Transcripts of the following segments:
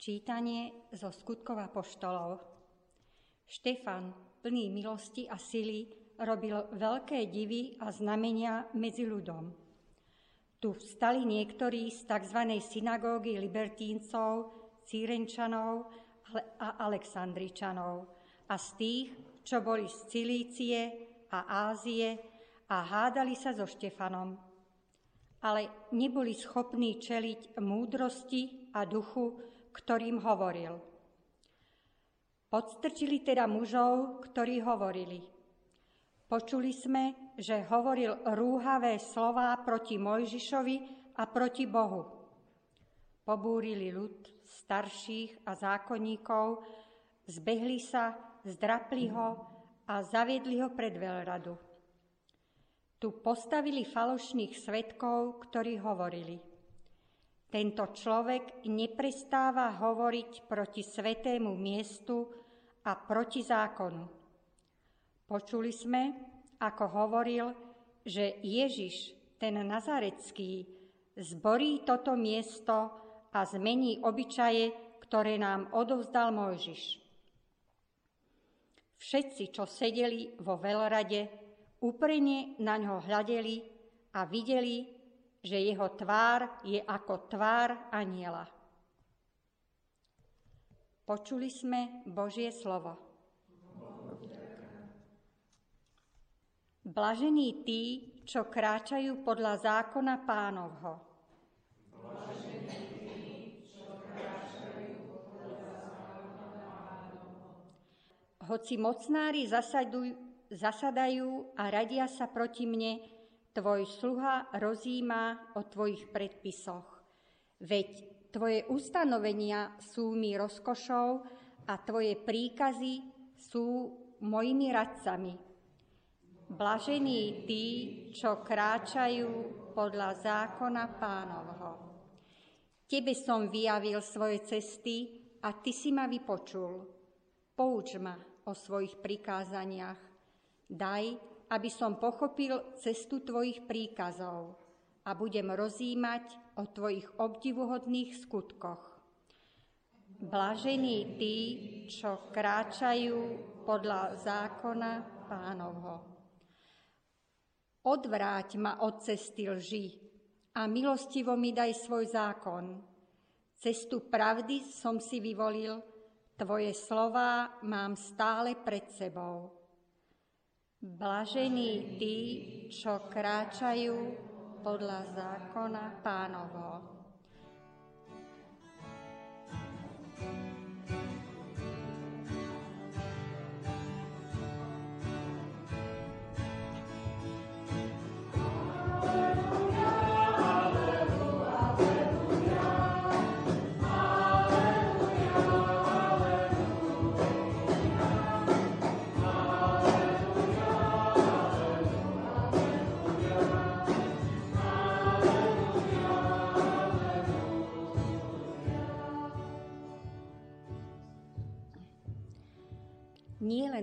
Čítanie zo skutkov poštolov. Štefan, plný milosti a sily, robil veľké divy a znamenia medzi ľudom. Tu vstali niektorí z tzv. synagógy libertíncov, círenčanov a aleksandričanov a z tých, čo boli z Cilície a Ázie a hádali sa so Štefanom. Ale neboli schopní čeliť múdrosti a duchu, ktorým hovoril. Podstrčili teda mužov, ktorí hovorili. Počuli sme, že hovoril rúhavé slová proti Mojžišovi a proti Bohu. Pobúrili ľud starších a zákonníkov, zbehli sa, zdrapli ho a zaviedli ho pred veľradu. Tu postavili falošných svetkov, ktorí hovorili – tento človek neprestáva hovoriť proti svetému miestu a proti zákonu. Počuli sme, ako hovoril, že Ježiš, ten Nazarecký, zborí toto miesto a zmení obyčaje, ktoré nám odovzdal Mojžiš. Všetci, čo sedeli vo veľrade, úprene na ňo hľadeli a videli, že jeho tvár je ako tvár aniela. Počuli sme Božie slovo. Blažení tí, čo kráčajú podľa zákona pánovho. Hoci mocnári zasadajú, a radia sa proti mne, Tvoj sluha rozíma o tvojich predpisoch. Veď tvoje ustanovenia sú mi rozkošou a tvoje príkazy sú mojimi radcami. Blažení tí, čo kráčajú podľa zákona pánovho. Tebe som vyjavil svoje cesty a ty si ma vypočul. Pouč ma o svojich prikázaniach. Daj, aby som pochopil cestu Tvojich príkazov a budem rozímať o Tvojich obdivuhodných skutkoch. Blažení tí, čo kráčajú podľa zákona pánovho. Odvráť ma od cesty lži a milostivo mi daj svoj zákon. Cestu pravdy som si vyvolil, Tvoje slová mám stále pred sebou. Blažení tí, čo kráčajú podľa zákona pánovho.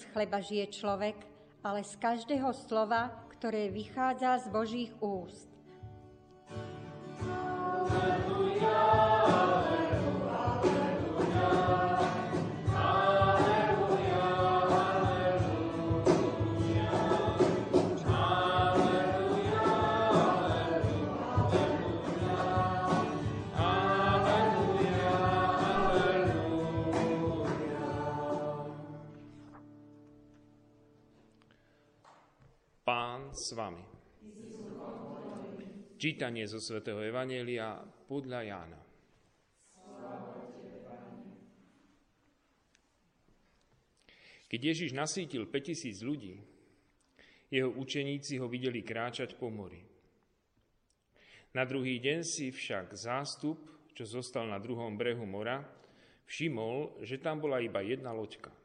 Z chleba žije človek, ale z každého slova, ktoré vychádza z Božích úst. S vami. Čítanie zo svätého Evanielia podľa Jána. Keď Ježiš nasítil 5000 ľudí, jeho učeníci ho videli kráčať po mori. Na druhý deň si však zástup, čo zostal na druhom brehu mora, všimol, že tam bola iba jedna loďka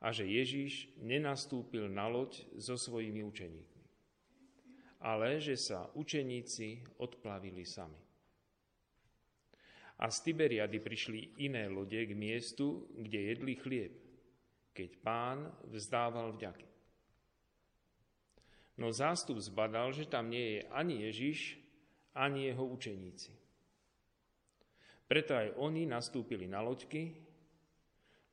a že Ježiš nenastúpil na loď so svojimi učeníkmi, ale že sa učeníci odplavili sami. A z Tiberiady prišli iné lode k miestu, kde jedli chlieb, keď pán vzdával vďaky. No zástup zbadal, že tam nie je ani Ježiš, ani jeho učeníci. Preto aj oni nastúpili na loďky,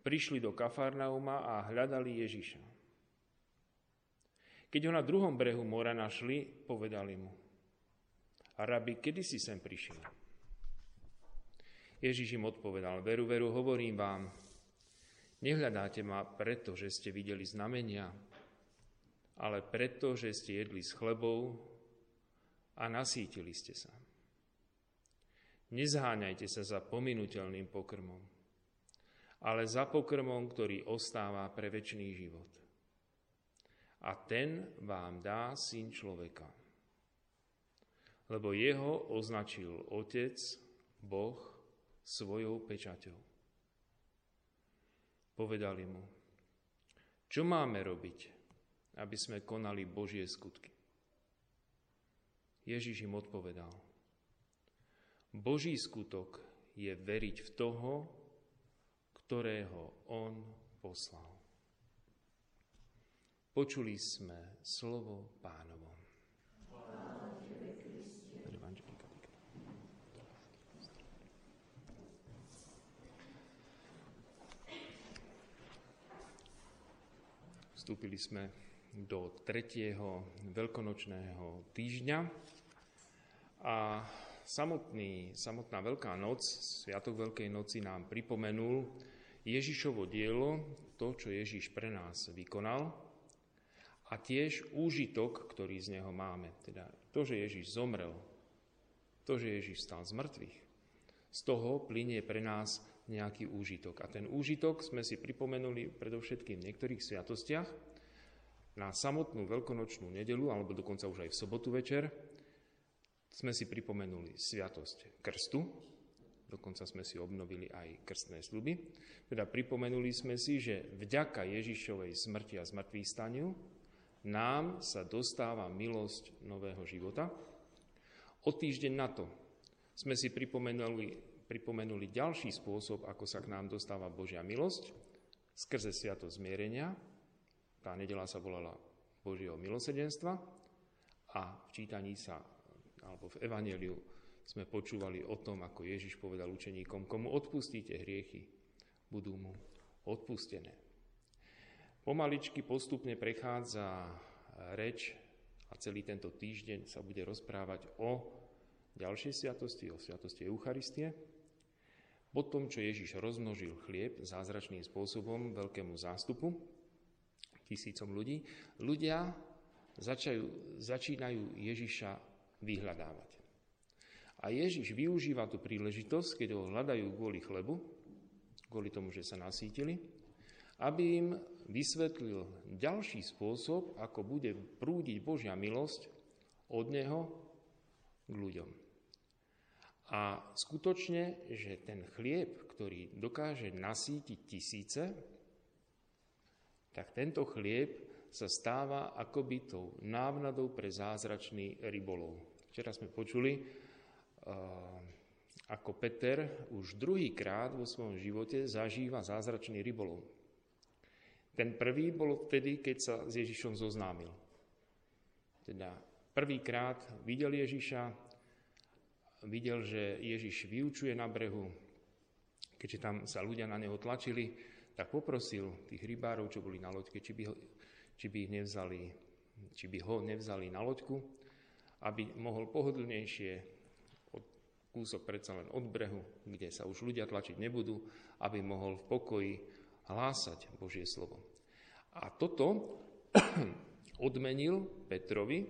prišli do Kafarnauma a hľadali Ježiša. Keď ho na druhom brehu mora našli, povedali mu, a rabi, kedy si sem prišiel? Ježiš im odpovedal, veru, veru, hovorím vám, nehľadáte ma preto, že ste videli znamenia, ale preto, že ste jedli s chlebou a nasítili ste sa. Nezháňajte sa za pominuteľným pokrmom, ale za pokrmom, ktorý ostáva pre väčší život. A ten vám dá syn človeka. Lebo jeho označil Otec, Boh, svojou pečaťou. Povedali mu, čo máme robiť, aby sme konali Božie skutky. Ježiš im odpovedal, Boží skutok je veriť v toho, ktorého On poslal. Počuli sme slovo pánovo. Vstúpili sme do tretieho veľkonočného týždňa a samotný, samotná Veľká noc, Sviatok Veľkej noci nám pripomenul Ježišovo dielo, to, čo Ježiš pre nás vykonal a tiež úžitok, ktorý z neho máme. Teda to, že Ježiš zomrel, to, že Ježiš stal z mŕtvych, z toho plinie pre nás nejaký úžitok. A ten úžitok sme si pripomenuli predovšetkým v niektorých sviatostiach. Na samotnú veľkonočnú nedelu, alebo dokonca už aj v sobotu večer, sme si pripomenuli sviatosť krstu, dokonca sme si obnovili aj krstné sluby. Teda pripomenuli sme si, že vďaka Ježišovej smrti a zmrtvých staniu nám sa dostáva milosť nového života. O týždeň na to sme si pripomenuli pripomenuli ďalší spôsob, ako sa k nám dostáva Božia milosť, skrze sviato zmierenia. Tá nedela sa volala Božieho milosedenstva a v čítaní sa, alebo v Evangeliu sme počúvali o tom, ako Ježiš povedal učeníkom, komu odpustíte hriechy, budú mu odpustené. Pomaličky postupne prechádza reč a celý tento týždeň sa bude rozprávať o ďalšej sviatosti, o sviatosti Eucharistie. Po tom, čo Ježiš rozmnožil chlieb zázračným spôsobom veľkému zástupu, tisícom ľudí, ľudia začajú, začínajú Ježiša vyhľadávať. A Ježiš využíva tú príležitosť, keď ho hľadajú kvôli chlebu, kvôli tomu, že sa nasítili, aby im vysvetlil ďalší spôsob, ako bude prúdiť Božia milosť od Neho k ľuďom. A skutočne, že ten chlieb, ktorý dokáže nasítiť tisíce, tak tento chlieb sa stáva akoby tou návnadou pre zázračný rybolov. Včera sme počuli, ako Peter už druhýkrát vo svojom živote zažíva zázračný rybolov. Ten prvý bol vtedy, keď sa s Ježišom zoznámil. Teda prvýkrát videl Ježiša, videl, že Ježiš vyučuje na brehu, keďže tam sa ľudia na neho tlačili, tak poprosil tých rybárov, čo boli na loďke, či by ho, či by ich nevzali, či by ho nevzali na loďku, aby mohol pohodlnejšie od kúsok predsa len od brehu, kde sa už ľudia tlačiť nebudú, aby mohol v pokoji hlásať Božie slovo. A toto odmenil Petrovi,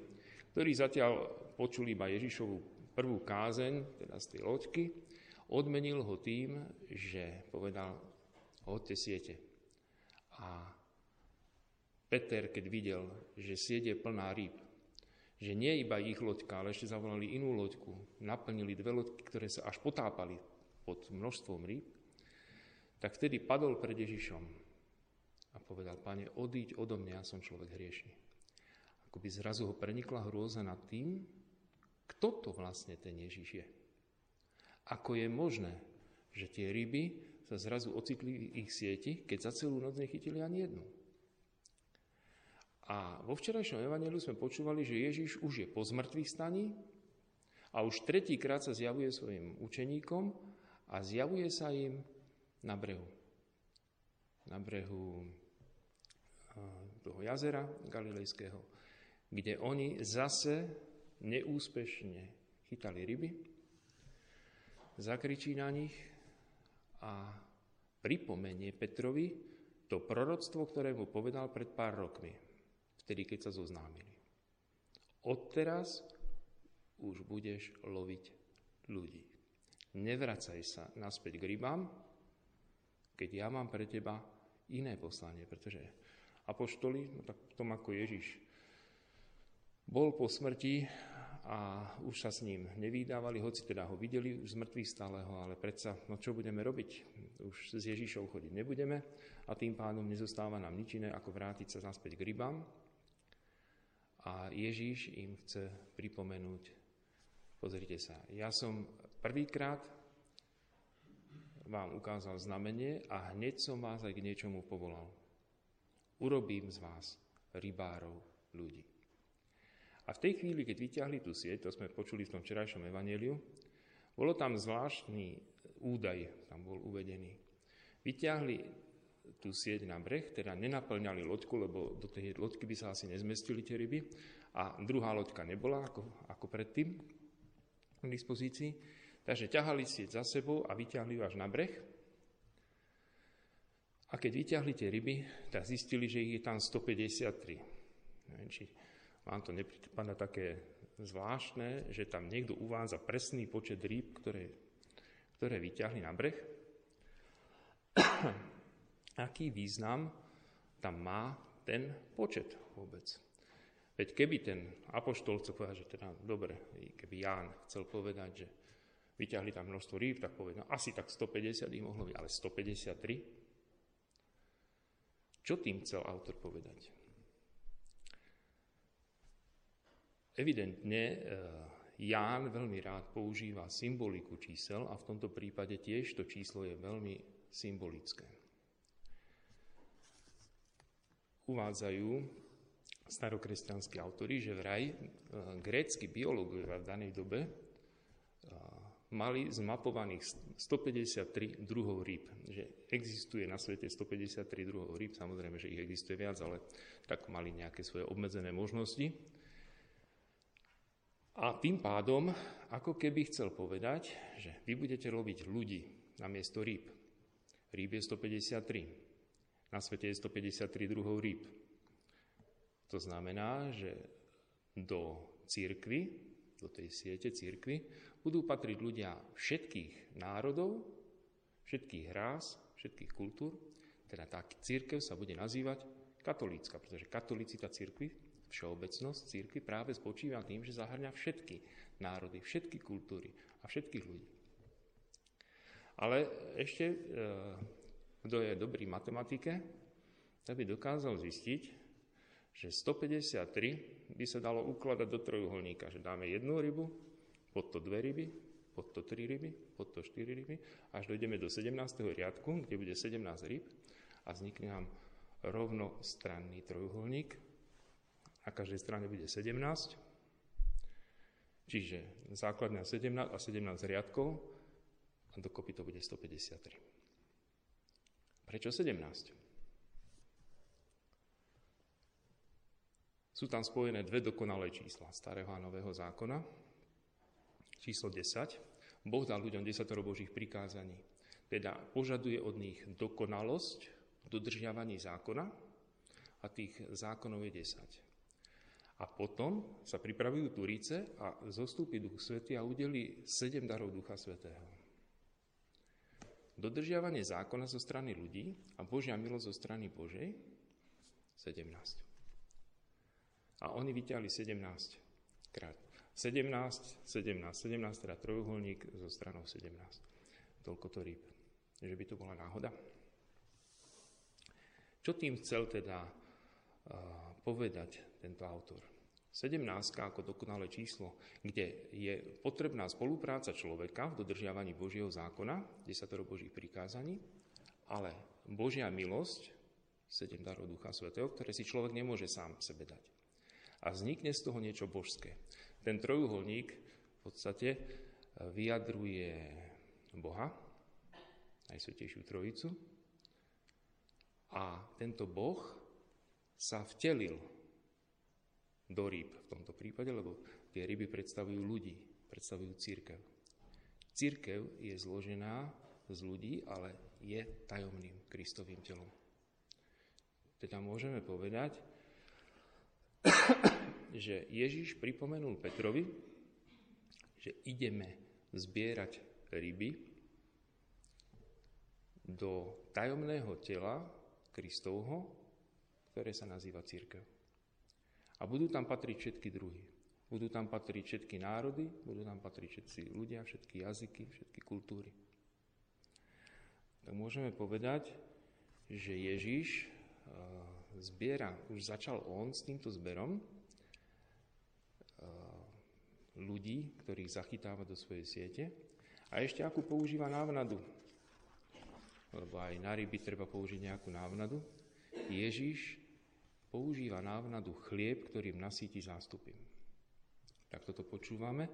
ktorý zatiaľ počul iba Ježišovu prvú kázeň, teda z tej loďky, odmenil ho tým, že povedal, hodte siete. A Peter, keď videl, že siede plná rýb, že nie iba ich loďka, ale ešte zavolali inú loďku, naplnili dve loďky, ktoré sa až potápali pod množstvom rýb, tak vtedy padol pred Ježišom a povedal, pane, odíď odo mňa, ja som človek hriešný. Akoby zrazu ho prenikla hrôza nad tým, kto to vlastne ten Ježiš je? Ako je možné, že tie ryby sa zrazu ocitli v ich sieti, keď za celú noc nechytili ani jednu? A vo včerajšom evaneliu sme počúvali, že Ježiš už je po zmrtvých staní a už tretíkrát sa zjavuje svojim učeníkom a zjavuje sa im na brehu. Na brehu toho jazera Galilejského, kde oni zase neúspešne chytali ryby, zakričí na nich a pripomenie Petrovi to proroctvo, ktoré mu povedal pred pár rokmi, vtedy, keď sa zoznámili. Odteraz už budeš loviť ľudí. Nevracaj sa naspäť k rybám, keď ja mám pre teba iné poslanie, pretože apoštoli, no tak v tom ako Ježiš bol po smrti a už sa s ním nevydávali, hoci teda ho videli už z mŕtvych stáleho, ale predsa, no čo budeme robiť? Už s Ježišou chodiť nebudeme a tým pádom nezostáva nám nič iné, ako vrátiť sa naspäť k rybám. A Ježíš im chce pripomenúť, pozrite sa, ja som prvýkrát vám ukázal znamenie a hneď som vás aj k niečomu povolal. Urobím z vás rybárov ľudí. A v tej chvíli, keď vyťahli tú sieť, to sme počuli v tom včerajšom evaneliu, bolo tam zvláštny údaj, tam bol uvedený. Vyťahli tú sieť na breh, teda nenaplňali loďku, lebo do tej loďky by sa asi nezmestili tie ryby a druhá loďka nebola ako, ako predtým k dispozícii. Takže ťahali sieť za sebou a vyťahli ju až na breh. A keď vyťahli tie ryby, tak zistili, že ich je tam 153. Neviem, či vám to nepripadá také zvláštne, že tam niekto uvádza presný počet rýb, ktoré, ktoré vyťahli na breh. Aký význam tam má ten počet vôbec? Veď keby ten apoštol chcel povedať, že teda dobre, keby Ján chcel povedať, že vyťahli tam množstvo rýb, tak povedal, asi tak 150 ich mohlo byť, ale 153? Čo tým chcel autor povedať? Evidentne eh, Ján veľmi rád používa symboliku čísel a v tomto prípade tiež to číslo je veľmi symbolické. Uvádzajú starokresťanskí autory, že vraj eh, grécky biológovia v danej dobe eh, mali zmapovaných 153 druhov rýb. Že existuje na svete 153 druhov rýb, samozrejme, že ich existuje viac, ale tak mali nejaké svoje obmedzené možnosti. A tým pádom, ako keby chcel povedať, že vy budete loviť ľudí na miesto rýb. Rýb je 153. Na svete je 153 druhov rýb. To znamená, že do církvy, do tej siete církvy, budú patriť ľudia všetkých národov, všetkých rás, všetkých kultúr. Teda tá církev sa bude nazývať katolícka, pretože katolicita církvy všeobecnosť církvy práve spočíva tým, že zahrňa všetky národy, všetky kultúry a všetkých ľudí. Ale ešte, e, kto je dobrý v matematike, tak by dokázal zistiť, že 153 by sa dalo ukladať do trojuholníka, že dáme jednu rybu, pod to dve ryby, pod to tri ryby, pod to štyri ryby, až dojdeme do 17. riadku, kde bude 17 ryb a vznikne nám rovnostranný trojuholník, na každej strane bude 17, čiže základňa 17 a 17 riadkov a dokopy to bude 153. Prečo 17? Sú tam spojené dve dokonalé čísla starého a nového zákona. Číslo 10. Boh dal ľuďom desatoro Božích prikázaní. Teda požaduje od nich dokonalosť v dodržiavaní zákona a tých zákonov je 10. A potom sa pripravujú turice a zostúpi Duch Svetý a udeli sedem darov Ducha Svetého. Dodržiavanie zákona zo strany ľudí a Božia milosť zo strany Božej 17. A oni vyťahli 17 krát. 17, 17, 17, teda trojuholník zo stranou 17. Toľko to rýb. Že by to bola náhoda. Čo tým chcel teda uh, povedať tento autor. 17 ako dokonalé číslo, kde je potrebná spolupráca človeka v dodržiavaní Božieho zákona, desatoro Božích prikázaní, ale Božia milosť, sedem darov Ducha Svetého, ktoré si človek nemôže sám sebe dať. A vznikne z toho niečo božské. Ten trojuholník v podstate vyjadruje Boha, Najsvetejšiu Trojicu. A tento Boh sa vtelil do rýb v tomto prípade, lebo tie ryby predstavujú ľudí, predstavujú církev. Církev je zložená z ľudí, ale je tajomným Kristovým telom. Teda môžeme povedať, že Ježiš pripomenul Petrovi, že ideme zbierať ryby do tajomného tela Kristovho, ktoré sa nazýva církev. A budú tam patriť všetky druhy. Budú tam patriť všetky národy, budú tam patriť všetci ľudia, všetky jazyky, všetky kultúry. Tak môžeme povedať, že Ježiš zbiera, už začal on s týmto zberom ľudí, ktorých zachytáva do svojej siete a ešte akú používa návnadu. Lebo aj na ryby treba použiť nejakú návnadu. Ježiš používa návnadu chlieb, ktorým nasíti zástupy. Tak toto počúvame.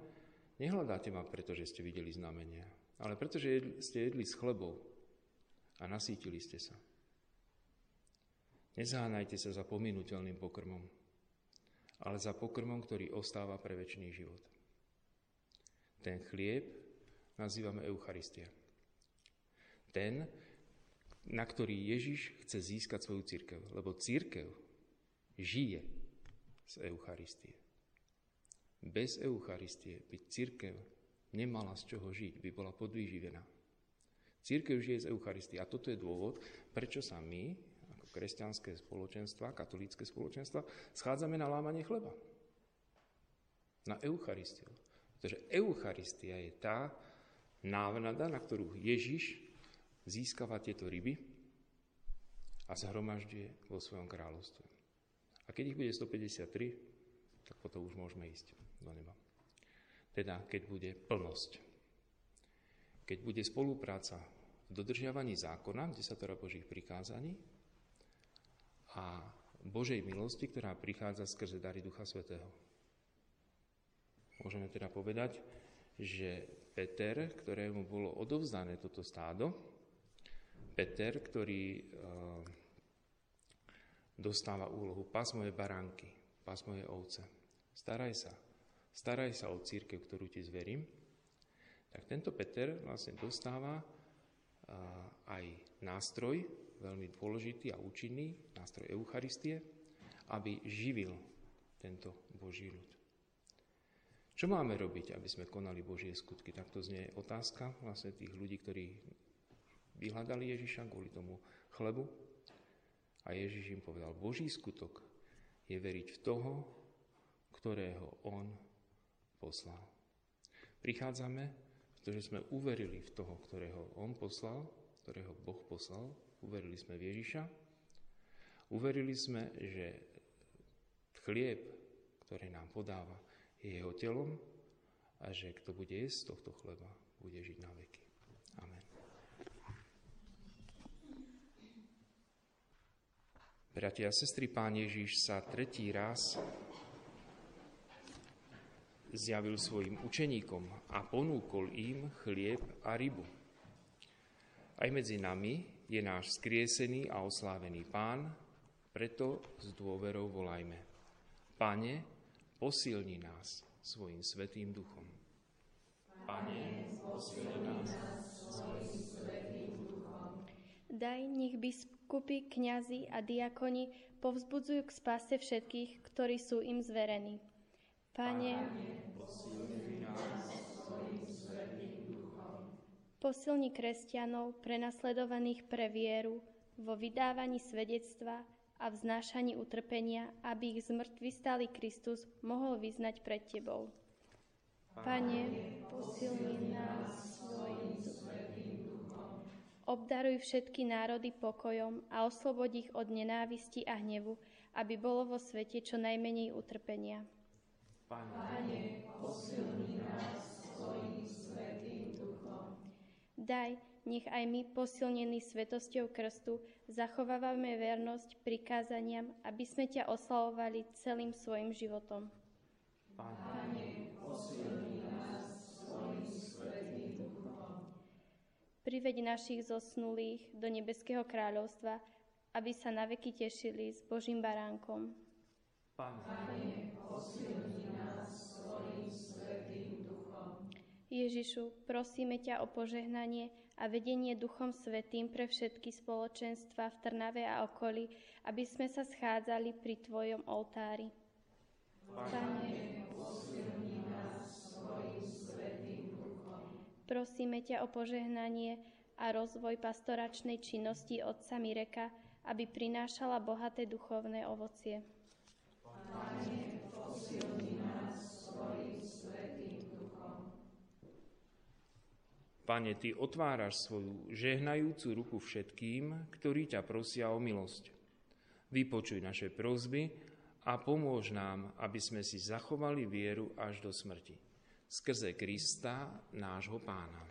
Nehľadáte ma, pretože ste videli znamenia, ale pretože ste jedli s chlebou a nasítili ste sa. Nezáhnajte sa za pominuteľným pokrmom, ale za pokrmom, ktorý ostáva pre väčší život. Ten chlieb nazývame Eucharistia. Ten, na ktorý Ježiš chce získať svoju církev. Lebo církev žije z Eucharistie. Bez Eucharistie by církev nemala z čoho žiť, by bola podvýživená. Církev žije z Eucharistie a toto je dôvod, prečo sa my, ako kresťanské spoločenstva, katolícke spoločenstva, schádzame na lámanie chleba. Na Eucharistiu. Pretože Eucharistia je tá návnada, na ktorú Ježiš získava tieto ryby a zhromažďuje vo svojom kráľovstve. A keď ich bude 153, tak potom už môžeme ísť do neba. Teda, keď bude plnosť. Keď bude spolupráca v dodržiavaní zákona, desatoro Božích prikázaní a Božej milosti, ktorá prichádza skrze dary Ducha Svetého. Môžeme teda povedať, že Peter, ktorému bolo odovzdané toto stádo, Peter, ktorý dostáva úlohu pas moje baránky, pas moje ovce. Staraj sa. Staraj sa o církev, ktorú ti zverím. Tak tento Peter vlastne dostáva aj nástroj, veľmi dôležitý a účinný, nástroj Eucharistie, aby živil tento Boží ľud. Čo máme robiť, aby sme konali Božie skutky? Tak to znie otázka vlastne tých ľudí, ktorí vyhľadali Ježiša kvôli tomu chlebu, a Ježiš im povedal, Boží skutok je veriť v toho, ktorého On poslal. Prichádzame, pretože sme uverili v toho, ktorého On poslal, ktorého Boh poslal, uverili sme v Ježiša, uverili sme, že chlieb, ktorý nám podáva, je jeho telom a že kto bude jesť z tohto chleba, bude žiť na veky. Bratia a sestry, Pán Ježiš sa tretí raz zjavil svojim učeníkom a ponúkol im chlieb a rybu. Aj medzi nami je náš skriesený a oslávený Pán, preto s dôverou volajme. Pane, posilni nás svojim svetým duchom. Pane, posilni nás svojim svetým duchom. Daj, nech biskup biskupy, kňazi a diakoni povzbudzujú k spáse všetkých, ktorí sú im zverení. Pane, posilni kresťanov prenasledovaných pre vieru vo vydávaní svedectva a vznášaní utrpenia, aby ich zmrtvý stály Kristus mohol vyznať pred Tebou. Pane, posilni nás svojim Obdaruj všetky národy pokojom a oslobod ich od nenávisti a hnevu, aby bolo vo svete čo najmenej utrpenia. Pane, posilni nás svojim svetým duchom. Daj, nech aj my, posilnení svetosťou krstu, zachovávame vernosť prikázaniam, aby sme ťa oslavovali celým svojim životom. Pane, priveď našich zosnulých do nebeského kráľovstva, aby sa naveky tešili s Božím baránkom. Pane, posilni nás svojim svetým duchom. Ježišu, prosíme ťa o požehnanie a vedenie Duchom Svetým pre všetky spoločenstva v Trnave a okolí, aby sme sa schádzali pri Tvojom oltári. Pane, posilni nás svojim svetým duchom. Prosíme ťa o požehnanie a rozvoj pastoračnej činnosti Otca Mireka, aby prinášala bohaté duchovné ovocie. Pane, posilni nás svojim duchom. Pane, Ty otváraš svoju žehnajúcu ruku všetkým, ktorí ťa prosia o milosť. Vypočuj naše prozby a pomôž nám, aby sme si zachovali vieru až do smrti. Skrze Krista, nášho pána.